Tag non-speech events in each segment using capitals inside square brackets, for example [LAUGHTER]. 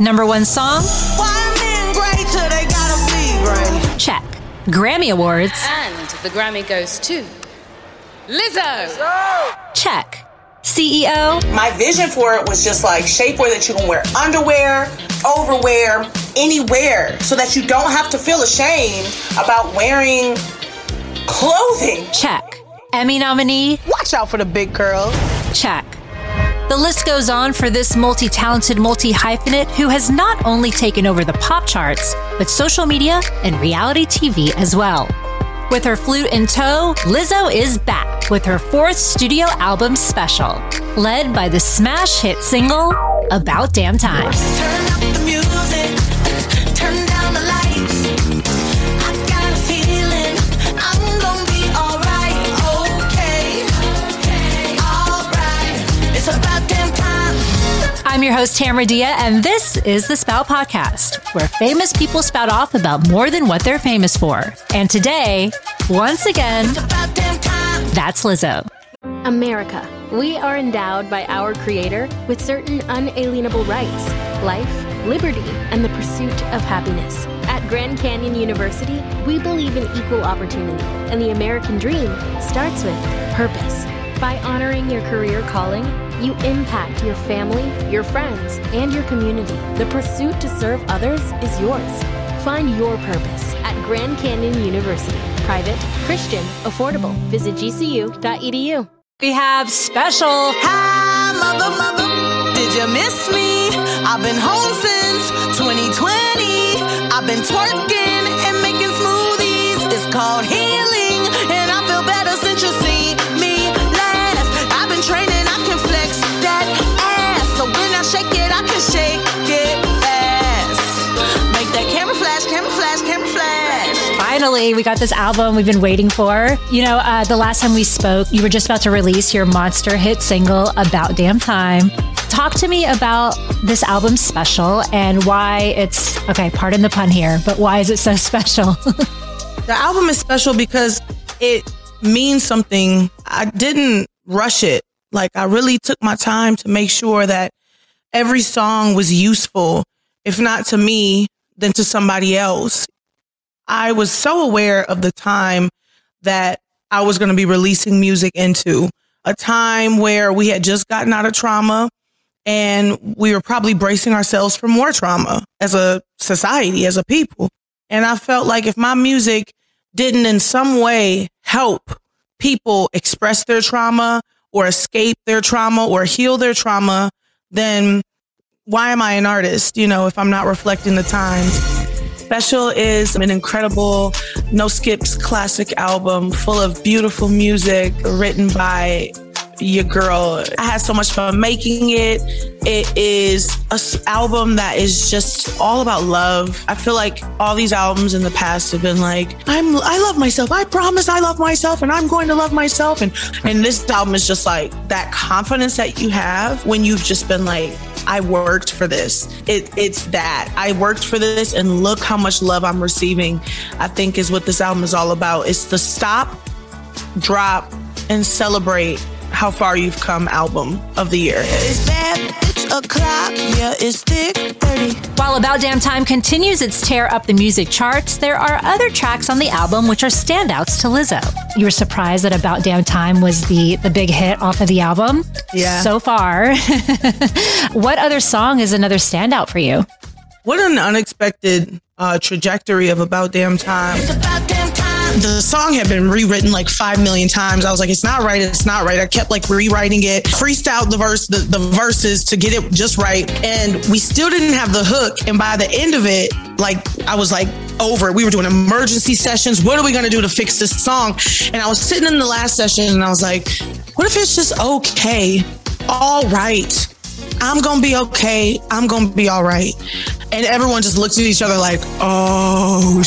Number one song? Why men great till they gotta be great? Check. Grammy Awards? And the Grammy goes to Lizzo. Check. CEO? My vision for it was just like shapewear that you can wear underwear, overwear, anywhere, so that you don't have to feel ashamed about wearing clothing. Check. Emmy nominee? Watch out for the big curls. Check. The list goes on for this multi talented multi hyphenate who has not only taken over the pop charts, but social media and reality TV as well. With her flute in tow, Lizzo is back with her fourth studio album special, led by the smash hit single, About Damn Time. Your host, Tamara Dhia, and this is the Spout Podcast, where famous people spout off about more than what they're famous for. And today, once again, that's Lizzo. America. We are endowed by our Creator with certain unalienable rights life, liberty, and the pursuit of happiness. At Grand Canyon University, we believe in equal opportunity, and the American dream starts with purpose. By honoring your career calling, you impact your family, your friends, and your community. The pursuit to serve others is yours. Find your purpose at Grand Canyon University. Private, Christian, affordable. Visit gcu.edu. We have special Hi, mother, mother. Did you miss me? I've been home since 2020. I've been twerking Finally, we got this album we've been waiting for. You know, uh, the last time we spoke, you were just about to release your monster hit single, About Damn Time. Talk to me about this album special and why it's, okay, pardon the pun here, but why is it so [LAUGHS] special? The album is special because it means something. I didn't rush it. Like I really took my time to make sure that every song was useful, if not to me, then to somebody else. I was so aware of the time that I was going to be releasing music into a time where we had just gotten out of trauma and we were probably bracing ourselves for more trauma as a society, as a people. And I felt like if my music didn't in some way help people express their trauma or escape their trauma or heal their trauma, then why am I an artist? You know, if I'm not reflecting the times. Special is an incredible no skips classic album full of beautiful music written by your girl. I had so much fun making it. It is a s- album that is just all about love. I feel like all these albums in the past have been like, I'm I love myself. I promise I love myself and I'm going to love myself. And and this album is just like that confidence that you have when you've just been like, I worked for this. It, it's that. I worked for this and look how much love I'm receiving. I think is what this album is all about. It's the stop, drop, and celebrate how far you've come album of the year. It's bad, o'clock, yeah, it's thick 30. While About Damn Time continues its tear up the music charts, there are other tracks on the album which are standouts to Lizzo. You were surprised that About Damn Time was the, the big hit off of the album? Yeah. So far. [LAUGHS] what other song is another standout for you? What an unexpected uh, trajectory of About Damn Time. The song had been rewritten like five million times. I was like, it's not right, it's not right. I kept like rewriting it, freestyled the verse, the, the verses to get it just right. And we still didn't have the hook. And by the end of it, like I was like over. We were doing emergency sessions. What are we gonna do to fix this song? And I was sitting in the last session and I was like, what if it's just okay? All right. I'm gonna be okay. I'm gonna be all right. And everyone just looks at each other like, oh,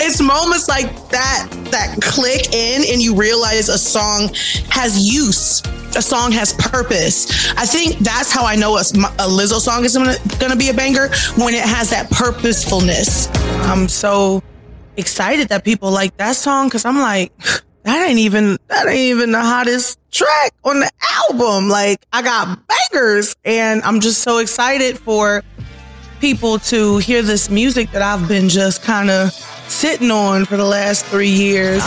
it's moments like that that click in and you realize a song has use. A song has purpose. I think that's how I know a, a Lizzo song is gonna, gonna be a banger when it has that purposefulness. I'm so excited that people like that song because I'm like, that ain't even that ain't even the hottest track on the album. Like I got bangers, and I'm just so excited for people to hear this music that I've been just kind of sitting on for the last three years.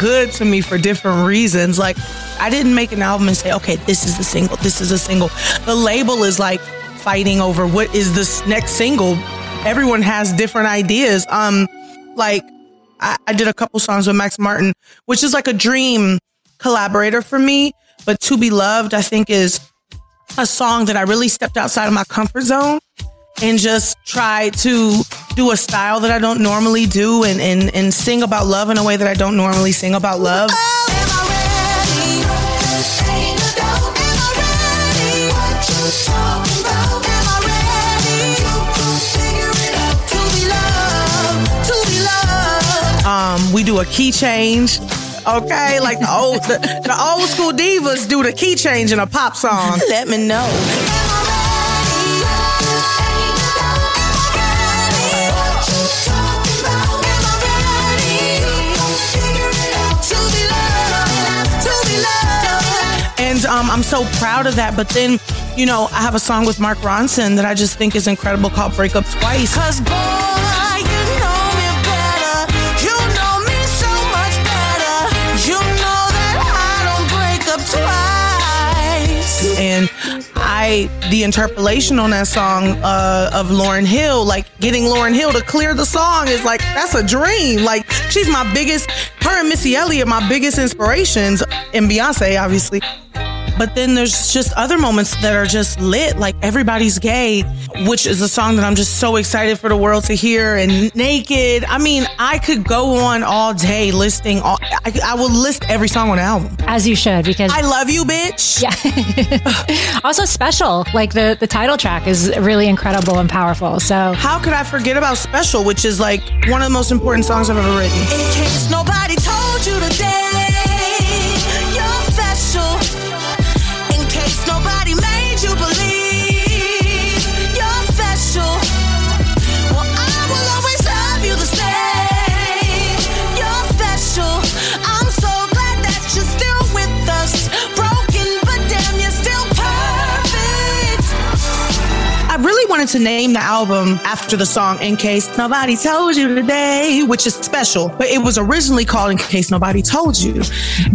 Good to me for different reasons. Like, I didn't make an album and say, okay, this is the single, this is a single. The label is like fighting over what is this next single. Everyone has different ideas. Um, like I, I did a couple songs with Max Martin, which is like a dream collaborator for me. But To Be Loved, I think, is a song that I really stepped outside of my comfort zone and just tried to do a style that I don't normally do and, and, and sing about love in a way that I don't normally sing about love. Um, we do a key change. Okay, like the old the, [LAUGHS] the old school divas do the key change in a pop song. Let me know. And um, I'm so proud of that. But then, you know, I have a song with Mark Ronson that I just think is incredible called Break Up Twice. Cause boy, you know me better. You know me so much better. You know that I don't break up twice. And I, the interpolation on that song uh, of Lauryn Hill, like getting Lauryn Hill to clear the song is like, that's a dream. Like, she's my biggest, her and Missy Elliott, my biggest inspirations, and Beyonce, obviously. But then there's just other moments that are just lit, like Everybody's Gay, which is a song that I'm just so excited for the world to hear, and Naked. I mean, I could go on all day listing, all, I, I will list every song on the album. As you should, because I love you, bitch. yeah. [LAUGHS] also special. Like the the title track is really incredible and powerful. So How could I forget about Special, which is like one of the most important songs I've ever written? In case nobody told to name the album after the song In Case Nobody Told You Today, which is special, but it was originally called In Case Nobody Told You.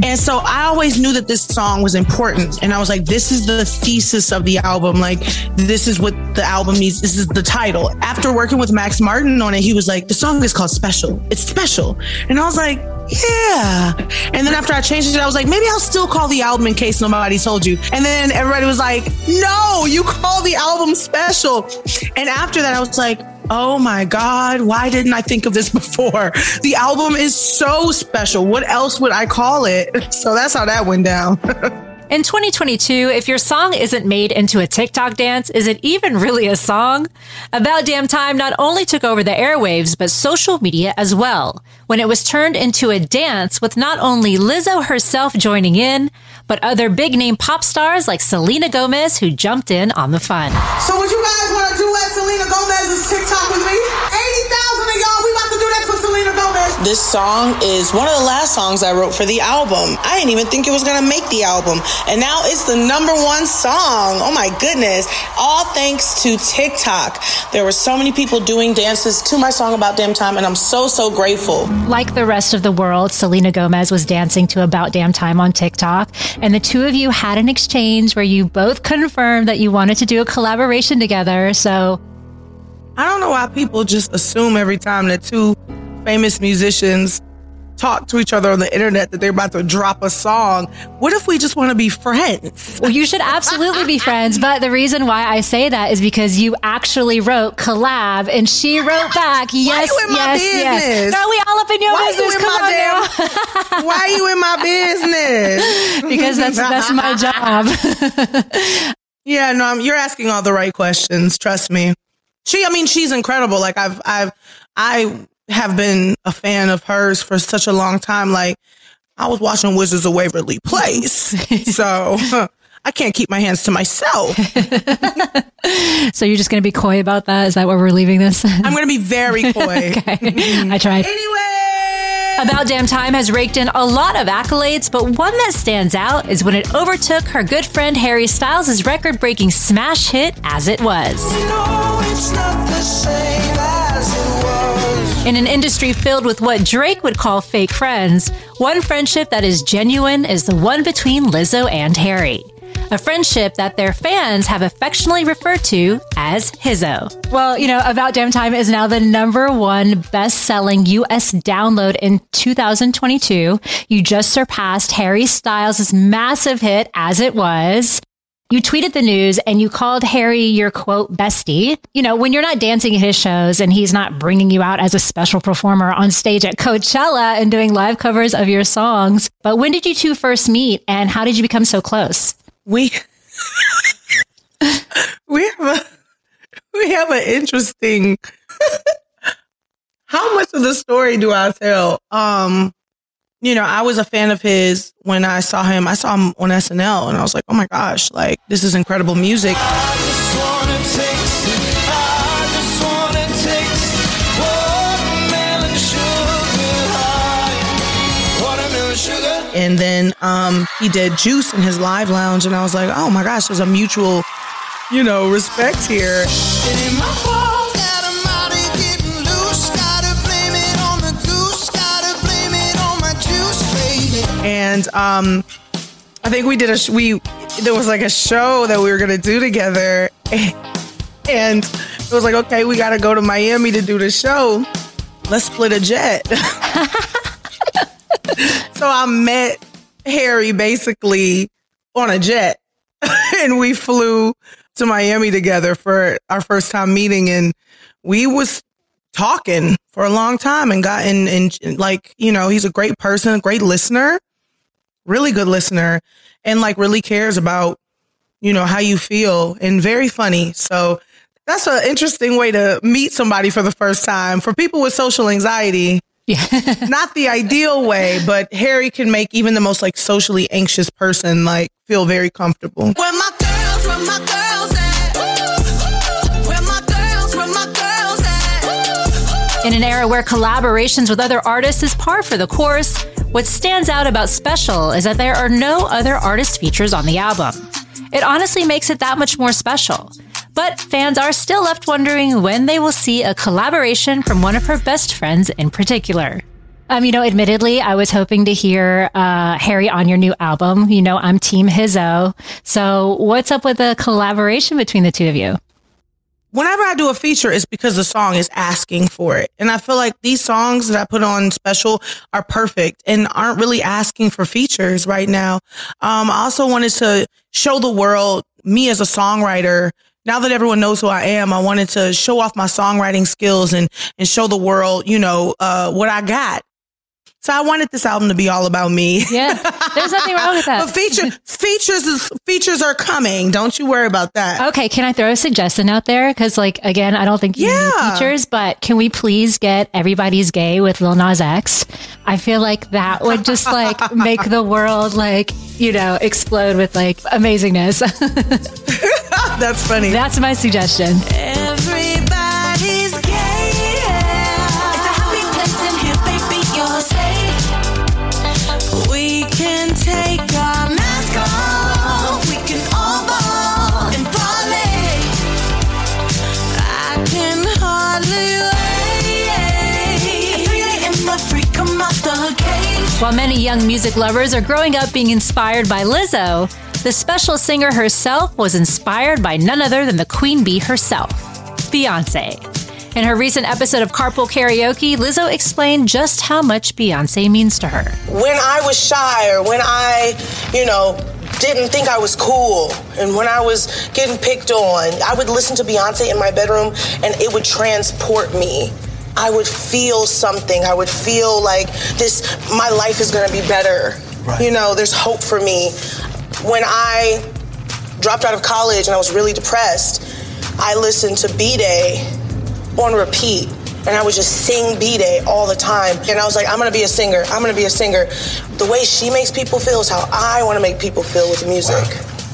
And so I always knew that this song was important. And I was like, this is the thesis of the album. Like, this is what the album needs. This is the title. After working with Max Martin on it, he was like, the song is called Special. It's special. And I was like, yeah. And then after I changed it, I was like, maybe I'll still call the album in case nobody told you. And then everybody was like, no, you call the album special. And after that, I was like, oh my God, why didn't I think of this [LAUGHS] before? The album is so special. What else would I call it? [LAUGHS] So that's how that went down. [LAUGHS] In 2022, if your song isn't made into a TikTok dance, is it even really a song? About Damn Time not only took over the airwaves, but social media as well, when it was turned into a dance with not only Lizzo herself joining in, but other big name pop stars like Selena Gomez who jumped in on the fun. So would you guys want to duet Selena Gomez's TikTok with me? That for Selena Gomez. This song is one of the last songs I wrote for the album. I didn't even think it was going to make the album. And now it's the number one song. Oh my goodness. All thanks to TikTok. There were so many people doing dances to my song about damn time, and I'm so, so grateful. Like the rest of the world, Selena Gomez was dancing to About Damn Time on TikTok, and the two of you had an exchange where you both confirmed that you wanted to do a collaboration together. So I don't know why people just assume every time that two famous musicians talk to each other on the internet that they're about to drop a song. What if we just want to be friends? Well, you should absolutely be friends. But the reason why I say that is because you actually wrote collab and she wrote back, [LAUGHS] yes, you in my yes, yes. business? We all up in your Why business. you in Come my on damn? now. [LAUGHS] Why are you in my business? [LAUGHS] because that's that's my job. Yeah, no, I'm, you're asking all the right questions. Trust me. She, I mean, she's incredible. Like I've, I've, I have been a fan of hers for such a long time. Like I was watching Wizards of Waverly Place. [LAUGHS] so [LAUGHS] I can't keep my hands to myself. [LAUGHS] so you're just going to be coy about that? Is that where we're leaving this? I'm going to be very coy. okay. I tried. Anyway. About Damn Time has raked in a lot of accolades, but one that stands out is when it overtook her good friend Harry Styles' record breaking smash hit, As It Was. In an industry filled with what Drake would call fake friends, one friendship that is genuine is the one between Lizzo and Harry. A friendship that their fans have affectionately referred to as Hizzo. Well, you know, About Damn Time is now the number one best selling US download in 2022. You just surpassed Harry Styles' massive hit As It Was. You tweeted the news and you called Harry your quote bestie. You know, when you're not dancing at his shows and he's not bringing you out as a special performer on stage at Coachella and doing live covers of your songs. But when did you two first meet and how did you become so close? We [LAUGHS] we have a we have an interesting how much of the story do I tell? Um you know, I was a fan of his when I saw him. I saw him on SNL and I was like, oh my gosh, like this is incredible music. And then um, he did Juice in his live lounge, and I was like, oh my gosh, there's a mutual, you know, respect here. and um, I think we did a we there was like a show that we were gonna do together, [LAUGHS] and it was like okay, we gotta go to Miami to do the show. Let's split a jet. [LAUGHS] so I met Harry basically on a jet, [LAUGHS] and we flew to Miami together for our first time meeting, and we was talking for a long time and got in and like you know he's a great person a great listener really good listener and like really cares about, you know, how you feel and very funny. So that's an interesting way to meet somebody for the first time. For people with social anxiety, [LAUGHS] yeah. not the ideal way, but Harry can make even the most like socially anxious person like feel very comfortable. Where my girls, where my girls In an era where collaborations with other artists is par for the course, what stands out about Special is that there are no other artist features on the album. It honestly makes it that much more special. But fans are still left wondering when they will see a collaboration from one of her best friends in particular. Um, you know, admittedly, I was hoping to hear uh, Harry on your new album. You know, I'm Team Hizzo. So, what's up with the collaboration between the two of you? whenever I do a feature, it's because the song is asking for it. And I feel like these songs that I put on special are perfect and aren't really asking for features right now. Um, I also wanted to show the world me as a songwriter. Now that everyone knows who I am, I wanted to show off my songwriting skills and, and show the world, you know, uh, what I got. So I wanted this album to be all about me. [LAUGHS] Yeah, there's nothing wrong with that. but feature features is, features are coming. Don't you worry about that. Okay, can I throw a suggestion out there? Because like again, I don't think you yeah. need features, but can we please get everybody's gay with Lil Nas X? I feel like that would just like [LAUGHS] make the world like you know explode with like amazingness. [LAUGHS] That's funny. That's my suggestion. While many young music lovers are growing up being inspired by Lizzo, the special singer herself was inspired by none other than the queen bee herself, Beyonce. In her recent episode of Carpool Karaoke, Lizzo explained just how much Beyonce means to her. When I was shy or when I, you know, didn't think I was cool and when I was getting picked on, I would listen to Beyonce in my bedroom and it would transport me I would feel something. I would feel like this, my life is gonna be better. Right. You know, there's hope for me. When I dropped out of college and I was really depressed, I listened to B'Day on repeat. and I would just sing B'Day all the time. And I was like, I'm gonna be a singer. I'm gonna be a singer. The way she makes people feel is how I want to make people feel with music.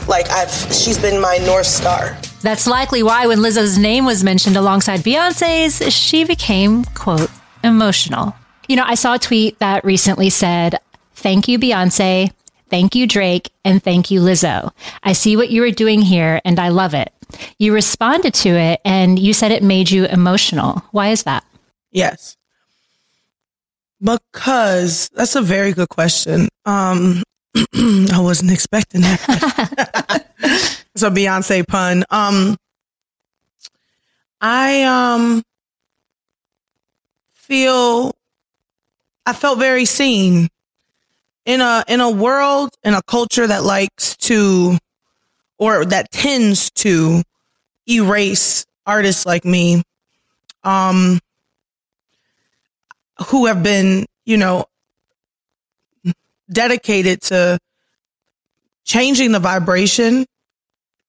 Like I've, she's been my north star. That's likely why when Lizzo's name was mentioned alongside Beyonce's, she became, quote, emotional. You know, I saw a tweet that recently said, Thank you, Beyonce. Thank you, Drake. And thank you, Lizzo. I see what you were doing here and I love it. You responded to it and you said it made you emotional. Why is that? Yes. Because that's a very good question. Um, [CLEARS THROAT] I wasn't expecting that. [LAUGHS] it's a Beyonce pun. Um, I um feel I felt very seen in a in a world in a culture that likes to or that tends to erase artists like me um who have been you know dedicated to changing the vibration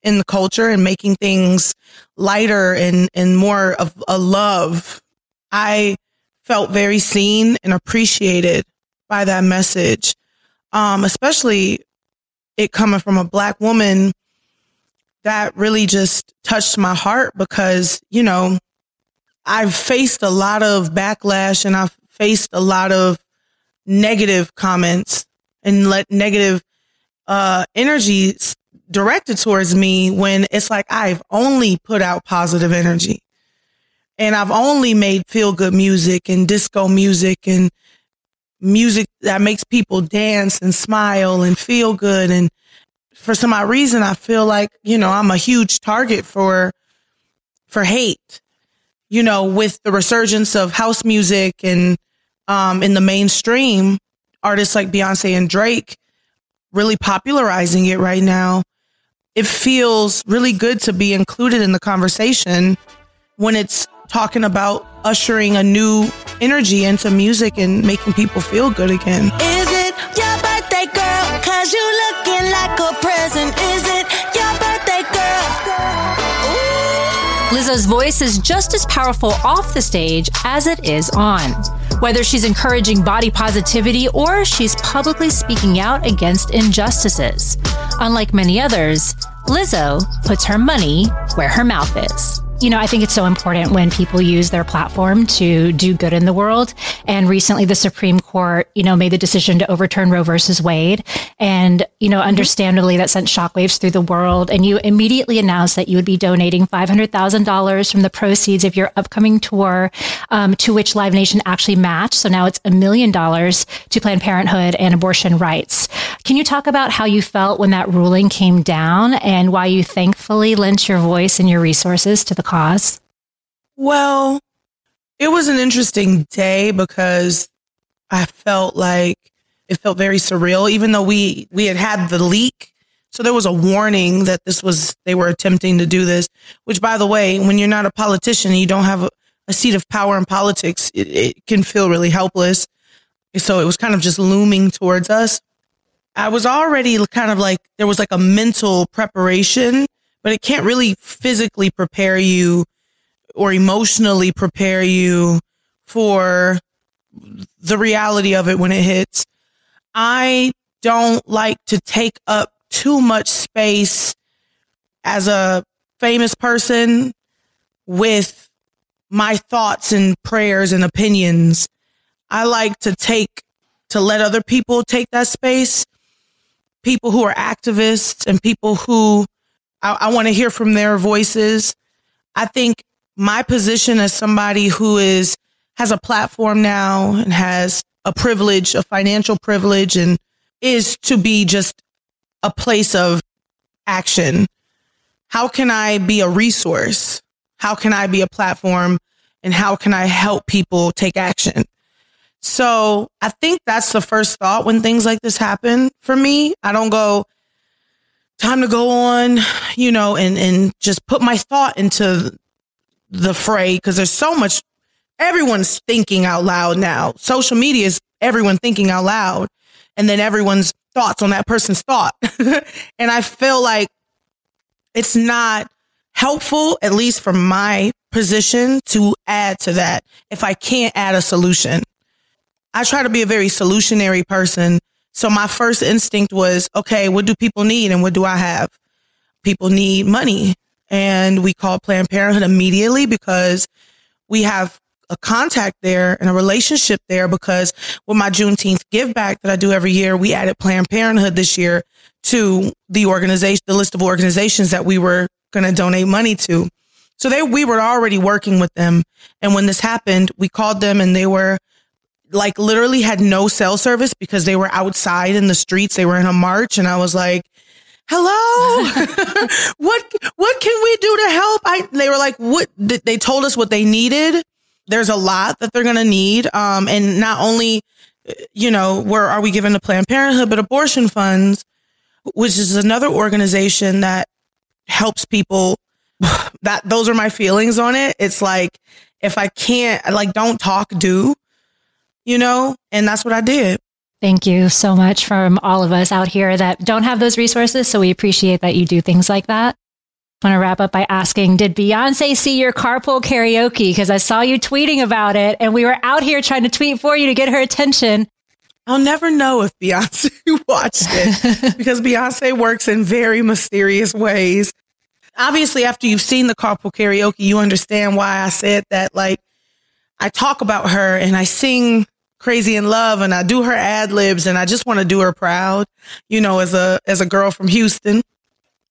in the culture and making things lighter and and more of a love. I felt very seen and appreciated by that message. Um especially it coming from a black woman that really just touched my heart because you know i've faced a lot of backlash and i've faced a lot of negative comments and let negative uh, energy directed towards me when it's like I've only put out positive energy and I've only made feel good music and disco music and music that makes people dance and smile and feel good. And for some odd reason, I feel like, you know, I'm a huge target for, for hate, you know, with the resurgence of house music and, um, in the mainstream artists like Beyonce and Drake really popularizing it right now. It feels really good to be included in the conversation when it's talking about ushering a new energy into music and making people feel good again. Is it your birthday, girl? Cause you looking like a present. Is it your birthday, girl? Lizzo's voice is just as powerful off the stage as it is on. Whether she's encouraging body positivity or she's publicly speaking out against injustices. Unlike many others, Lizzo puts her money where her mouth is you know, I think it's so important when people use their platform to do good in the world. And recently the Supreme Court, you know, made the decision to overturn Roe versus Wade. And, you know, understandably that sent shockwaves through the world. And you immediately announced that you would be donating $500,000 from the proceeds of your upcoming tour, um, to which Live Nation actually matched. So now it's a million dollars to Planned Parenthood and abortion rights. Can you talk about how you felt when that ruling came down and why you thankfully lent your voice and your resources to the cause? Well, it was an interesting day because I felt like it felt very surreal, even though we, we had had the leak. So there was a warning that this was, they were attempting to do this, which by the way, when you're not a politician, and you don't have a, seat of power in politics, it, it can feel really helpless. So it was kind of just looming towards us. I was already kind of like, there was like a mental preparation but it can't really physically prepare you or emotionally prepare you for the reality of it when it hits. I don't like to take up too much space as a famous person with my thoughts and prayers and opinions. I like to take, to let other people take that space. People who are activists and people who I, I want to hear from their voices. I think my position as somebody who is has a platform now and has a privilege, a financial privilege, and is to be just a place of action. How can I be a resource? How can I be a platform? And how can I help people take action? So I think that's the first thought when things like this happen for me. I don't go, time to go on, you know, and, and just put my thought into the fray because there's so much, everyone's thinking out loud now. Social media is everyone thinking out loud and then everyone's thoughts on that person's thought. [LAUGHS] and I feel like it's not helpful, at least from my position, to add to that if I can't add a solution. I try to be a very solutionary person. So my first instinct was, okay, what do people need and what do I have? People need money. And we called Planned Parenthood immediately because we have a contact there and a relationship there because with my Juneteenth give back that I do every year, we added Planned Parenthood this year to the organization, the list of organizations that we were going to donate money to. So they, we were already working with them. And when this happened, we called them and they were like literally had no cell service because they were outside in the streets. They were in a march and I was like, hello, [LAUGHS] what, what can we do to help? I, they were like, what, they told us what they needed. There's a lot that they're going to need. Um, and not only, you know, where are we given to Planned Parenthood, but abortion funds, which is another organization that helps people. [SIGHS] That those are my feelings on it. It's like, if I can't, like, don't talk, do, you know, and that's what I did. Thank you so much from all of us out here that don't have those resources. So we appreciate that you do things like that. I want to wrap up by asking, did Beyonce see your carpool karaoke? Because I saw you tweeting about it and we were out here trying to tweet for you to get her attention. I'll never know if Beyonce [LAUGHS] watched it [LAUGHS] because Beyonce works in very mysterious ways. Obviously, after you've seen the carpool karaoke, you understand why I said that. Like, I talk about her and I sing crazy in love and I do her ad libs and I just want to do her proud, you know, as a, as a girl from Houston,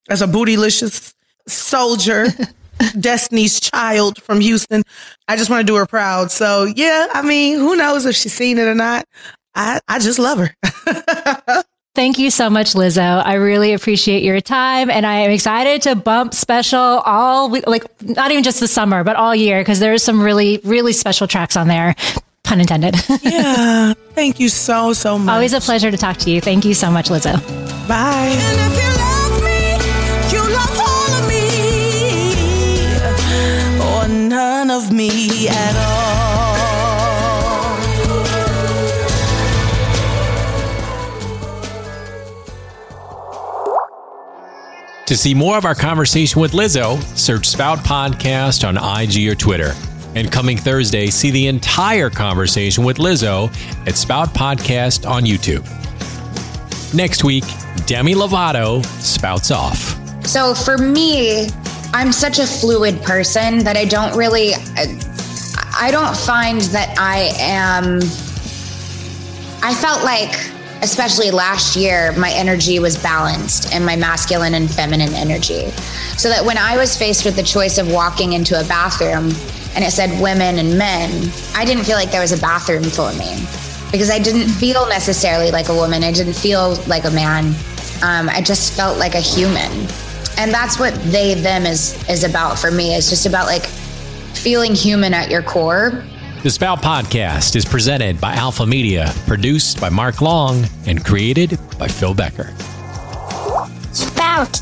as a bootylicious soldier, [LAUGHS] Destiny's child from Houston. I just want to do her proud. So yeah, I mean, who knows if she's seen it or not. I, I just love her. [LAUGHS] Thank you so much, Lizzo. I really appreciate your time. And I am excited to bump special all, like, not even just the summer, but all year, because there's some really, really special tracks on there pun intended. [LAUGHS] yeah. Thank you so, so much. Always a pleasure to talk to you. Thank you so much, Lizzo. Bye. none of me at all. To see more of our conversation with Lizzo, search Spout Podcast on IG or Twitter. And coming Thursday, see the entire conversation with Lizzo at Spout Podcast on YouTube. Next week, Demi Lovato spouts off. So for me, I'm such a fluid person that I don't really, I don't find that I am, I felt like, especially last year, my energy was balanced and my masculine and feminine energy. So that when I was faced with the choice of walking into a bathroom, and it said women and men, I didn't feel like there was a bathroom for me because I didn't feel necessarily like a woman. I didn't feel like a man. Um, I just felt like a human. And that's what they, them is, is about for me. It's just about like feeling human at your core. The Spout Podcast is presented by Alpha Media, produced by Mark Long, and created by Phil Becker. Spout.